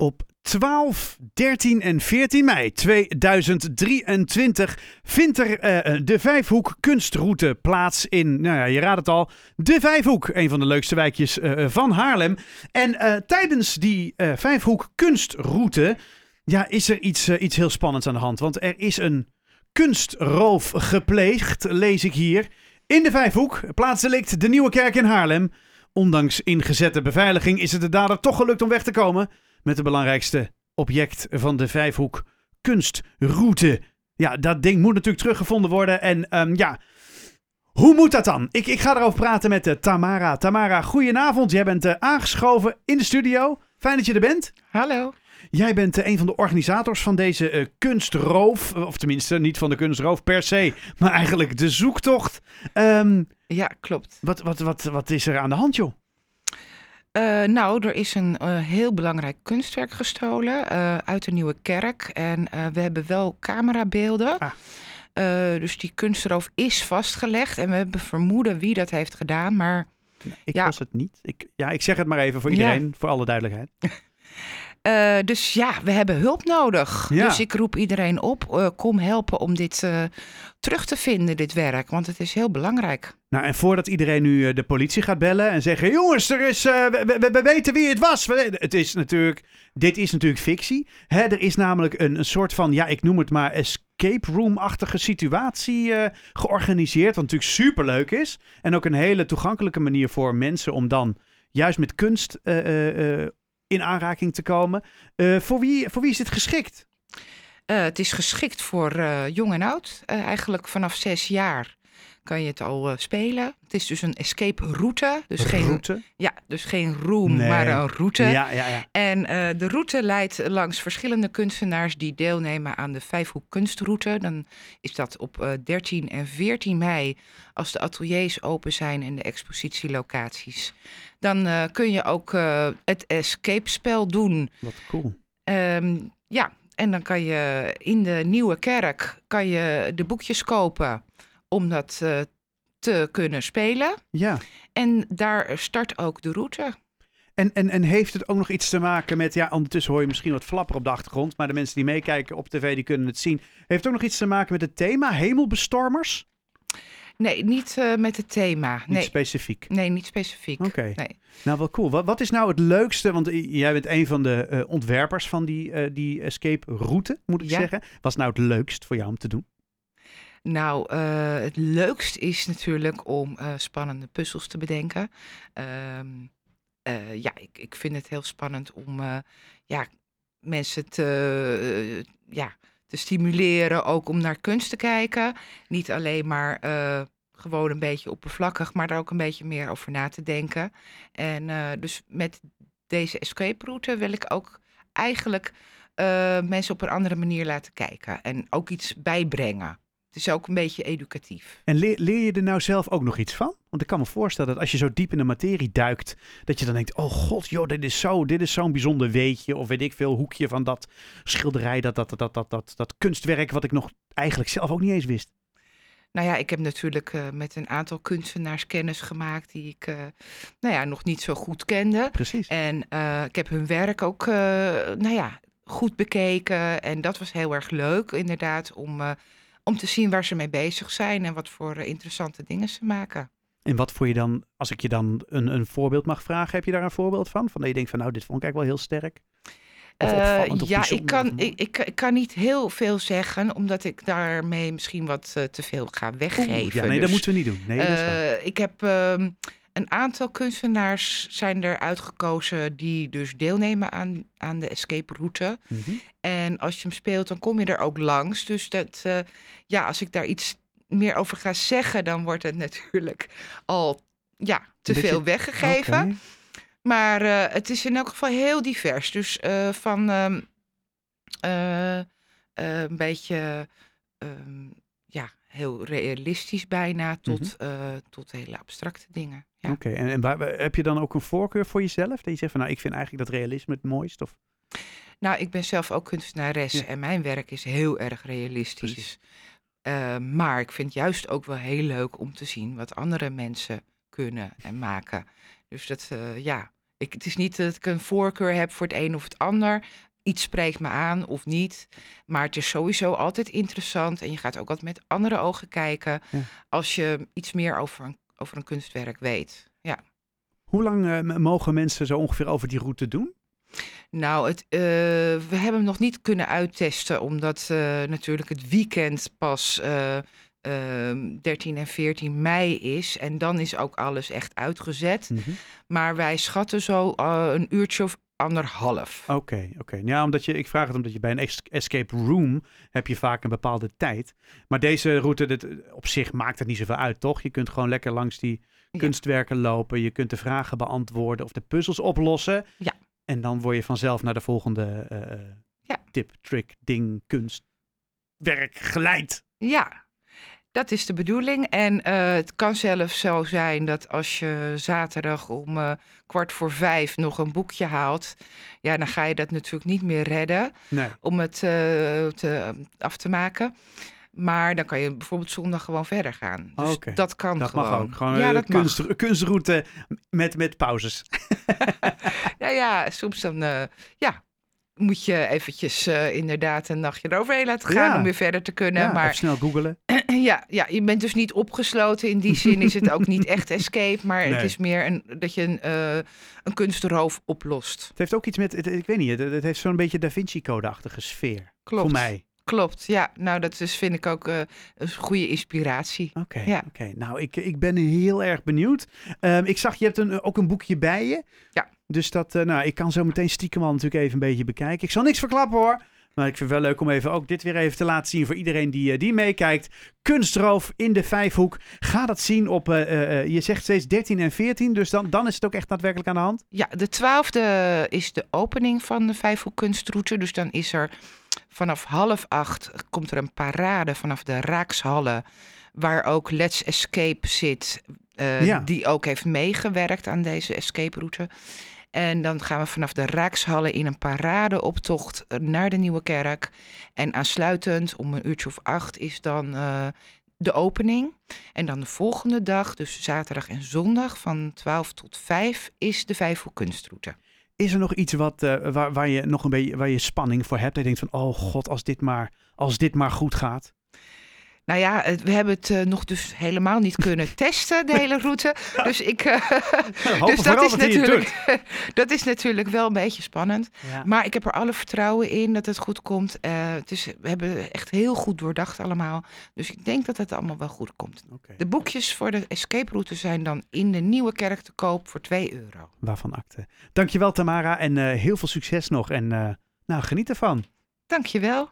Op 12, 13 en 14 mei 2023 vindt er uh, de Vijfhoek kunstroute plaats in, nou ja, je raadt het al, de Vijfhoek. Een van de leukste wijkjes uh, van Haarlem. En tijdens die Vijfhoek kunstroute ja, is er iets, iets heel spannends aan de hand. Want er is een kunstroof gepleegd, lees ik hier. In de Vijfhoek, plaatsdelict de Nieuwe Kerk in Haarlem. Ondanks ingezette beveiliging is het de dader toch gelukt om weg te komen met het belangrijkste object van de Vijfhoek kunstroute. Ja, dat ding moet natuurlijk teruggevonden worden. En um, ja, hoe moet dat dan? Ik, ik ga erover praten met uh, Tamara. Tamara, goedenavond. Jij bent uh, aangeschoven in de studio. Fijn dat je er bent. Hallo. Jij bent uh, een van de organisators van deze kunstroof. Of tenminste, niet van de kunstroof per se, maar eigenlijk de zoektocht. Um, ja, klopt. Wat, wat, wat, wat is er aan de hand, joh? Uh, nou, er is een uh, heel belangrijk kunstwerk gestolen uh, uit de Nieuwe Kerk. En we hebben wel camerabeelden. Ah. dus die kunstroof is vastgelegd. En we hebben vermoeden wie dat heeft gedaan. Maar ik ja. was het niet. Ik, ja, ik zeg het maar even voor iedereen, ja. voor alle duidelijkheid. Uh, dus ja, we hebben hulp nodig. Ja. Dus ik roep iedereen op, uh, kom helpen om dit uh, terug te vinden, dit werk. Want het is heel belangrijk. Nou, en voordat iedereen nu de politie gaat bellen en zeggen... jongens, er is, we, we, we, weten wie het was. Het is natuurlijk, dit is natuurlijk fictie. Hè, er is namelijk een, een soort van, ja, ik noem het maar... escape room-achtige situatie georganiseerd. Wat natuurlijk superleuk is. En ook een hele toegankelijke manier voor mensen om dan juist met kunst in aanraking te komen. Uh, voor, wie, voor wie is dit geschikt? Uh, het is geschikt voor uh, jong en oud. eigenlijk vanaf zes jaar kan je het al spelen. Het is dus een escape route. Dus geen route? Ja, dus geen room, nee. maar een route. Ja, ja, ja. En de route leidt langs verschillende kunstenaars die deelnemen aan de Vijfhoek Kunstroute. Dan is dat op 13 en 14 mei als de ateliers open zijn en de expositielocaties. Dan kun je ook het escape spel doen. Wat cool. Um, ja, en dan kan je in de nieuwe kerk kan je de boekjes kopen om dat uh, te kunnen spelen. Ja. En daar start ook de route. En, en, en heeft het ook nog iets te maken met, ja, ondertussen hoor je misschien wat flapper op de achtergrond, maar de mensen die meekijken op tv, die kunnen het zien. Heeft het ook nog iets te maken met het thema hemelbestormers? Nee, niet uh, met het thema. Niet nee. specifiek? Nee, niet specifiek. Oké. Okay. Nee. Nou, wel cool. Wat, wat, is nou het leukste? Want jij bent een van de uh, ontwerpers van die, uh, die escape route, moet ik ja. zeggen. Wat is nou het leukst voor jou om te doen? Nou, het leukst is natuurlijk om spannende puzzels te bedenken. Um, ja, ik, ik vind het heel spannend om ja, mensen te, ja, te stimuleren, ook om naar kunst te kijken. Niet alleen maar gewoon een beetje oppervlakkig, maar daar ook een beetje meer over na te denken. En dus met deze escape route wil ik ook eigenlijk mensen op een andere manier laten kijken en ook iets bijbrengen. Is ook een beetje educatief. En leer, leer, je er nou zelf ook nog iets van? Want ik kan me voorstellen dat als je zo diep in de materie duikt, dat je dan denkt: oh god, joh, dit is zo, dit is zo'n bijzonder weetje. Of weet ik veel, hoekje van dat schilderij, dat, dat, dat, dat, dat, dat kunstwerk, wat ik nog eigenlijk zelf ook niet eens wist. Nou ja, ik heb natuurlijk uh, met een aantal kunstenaars kennis gemaakt die ik uh, nou ja, nog niet zo goed kende. Precies. En uh, ik heb hun werk ook nou ja, goed bekeken. En dat was heel erg leuk, inderdaad, om om te zien waar ze mee bezig zijn en wat voor interessante dingen ze maken. En wat voor je dan, als ik je dan een, een voorbeeld mag vragen, heb je daar een voorbeeld van? Van dat je denkt van nou, dit vond ik eigenlijk wel heel sterk. Uh, ja, ik kan, ik, ik, ik, kan niet heel veel zeggen, omdat ik daarmee misschien wat uh, te veel ga weggeven. Oeh, ja, nee, dus, dat moeten we niet doen. Nee, uh, ik heb um, een aantal kunstenaars zijn er uitgekozen die dus deelnemen aan, aan de escape route. Mm -hmm. En als je hem speelt, dan kom je er ook langs. Dus dat, uh, ja, als ik daar iets meer over ga zeggen, dan wordt het natuurlijk al ja, te Beetje... veel weggegeven. Okay. Maar uh, het is in elk geval heel divers. Dus uh, van um, een beetje um, ja, heel realistisch bijna tot, mm -hmm. tot hele abstracte dingen. Ja. Oké, okay. en, en waar, heb je dan ook een voorkeur voor jezelf? Dat je zegt van nou, ik vind eigenlijk dat realisme het mooist? Of? Nou, ik ben zelf ook kunstenares ja. en mijn werk is heel erg realistisch. Uh, maar ik vind juist ook wel heel leuk om te zien wat andere mensen kunnen en maken. Dus dat, uh, ja, Ik, het is niet dat ik een voorkeur heb voor het een of het ander. Iets spreekt me aan of niet. Maar het is sowieso altijd interessant. En je gaat ook altijd met andere ogen kijken. Ja. Als je iets meer over een, over een kunstwerk weet. Ja. Hoe lang eh, mogen mensen zo ongeveer over die route doen? Nou, het, eh, we hebben hem nog niet kunnen uittesten, omdat eh, natuurlijk het weekend pas eh, ehm, 13 en 14 mei is. En dan is ook alles echt uitgezet. Mhm. Maar wij schatten zo een uurtje of anderhalf. Oké, oké. Ja, omdat je, ik vraag het omdat je bij een es- escape room heb je vaak een bepaalde tijd. Maar deze route, dit, op zich maakt het niet zoveel uit, toch? Je kunt gewoon lekker langs die Ja. kunstwerken lopen. Je kunt de vragen beantwoorden of de puzzels oplossen. Ja. En dan word je vanzelf naar de volgende eh, Ja. tip, trick, ding, kunst, werk geleid. Ja, dat is de bedoeling. En eh, het kan zelfs zo zijn dat als je zaterdag om eh, kwart voor vijf nog een boekje haalt, ja, dan ga je dat natuurlijk niet meer redden. Nee. om het eh, te, af te maken. Maar dan kan je bijvoorbeeld zondag gewoon verder gaan. Dus Oké, dat kan Dat gewoon. mag ook. Gewoon ja, een dat mag. kunst, kunstroute met, met pauzes. Ja, ja, soms dan ja, moet je eventjes inderdaad een nachtje eroverheen laten gaan Ja. om weer verder te kunnen. Ja, even maar snel googelen. Ja, ja, je bent dus niet opgesloten. In die zin is het ook niet echt escape. Maar Nee. het is meer een, dat je een, eh, een kunstroof oplost. Het heeft ook iets met, het- ik weet niet, het, het heeft zo'n beetje Da Vinci Code-achtige sfeer. Klopt. Voor mij. Klopt, ja. Nou, dat is, vind ik ook eh, een goede inspiratie. Oké, Ja. oké. nou ik, ik ben heel erg benieuwd. Ehm, ik zag, je hebt een, ook een boekje bij je. Ja. Dus dat, eh, nou, ik kan zo meteen stiekem al natuurlijk even een beetje bekijken. Ik zal niks verklappen hoor. Maar ik vind het wel leuk om even ook dit weer even te laten zien voor iedereen die, eh, die meekijkt. Kunstroof in de Vijfhoek. Ga dat zien op, eh, eh, je zegt steeds 13 en 14. Dus dan, dan is het ook echt daadwerkelijk aan de hand. Ja, de twaalfde is de opening van de Vijfhoek Kunstroute. Dus dan is er vanaf half acht komt er een parade vanaf de Raakshallen. Waar ook Let's Escape zit. Ja. Die ook heeft meegewerkt aan deze escape route. En dan gaan we vanaf de Raakshallen in een paradeoptocht naar de Nieuwe Kerk. En aansluitend om een uurtje of acht is dan eh, de opening. En dan de volgende dag, dus zaterdag en zondag van 12 tot 5, is de Vijfhoek Kunstroute. Is er nog iets wat, eh, waar, waar je nog een beetje waar je spanning voor hebt? En je denkt van, oh god, als dit maar, als dit maar goed gaat. Nou ja, we hebben het eh, nog dus helemaal niet kunnen testen, de hele route. Dus, ik, eh, Hopen dus dat is, dat natuurlijk, dat is natuurlijk wel een beetje spannend. Ja. Maar ik heb er alle vertrouwen in dat het goed komt. Het is, we hebben echt heel goed doordacht allemaal. Dus ik denk dat het allemaal wel goed komt. De boekjes voor de escape route zijn dan in de Nieuwe Kerk te koop voor 2 euro. Waarvan akte. Dankjewel Tamara en heel veel succes nog. En nou, geniet ervan. Dankjewel.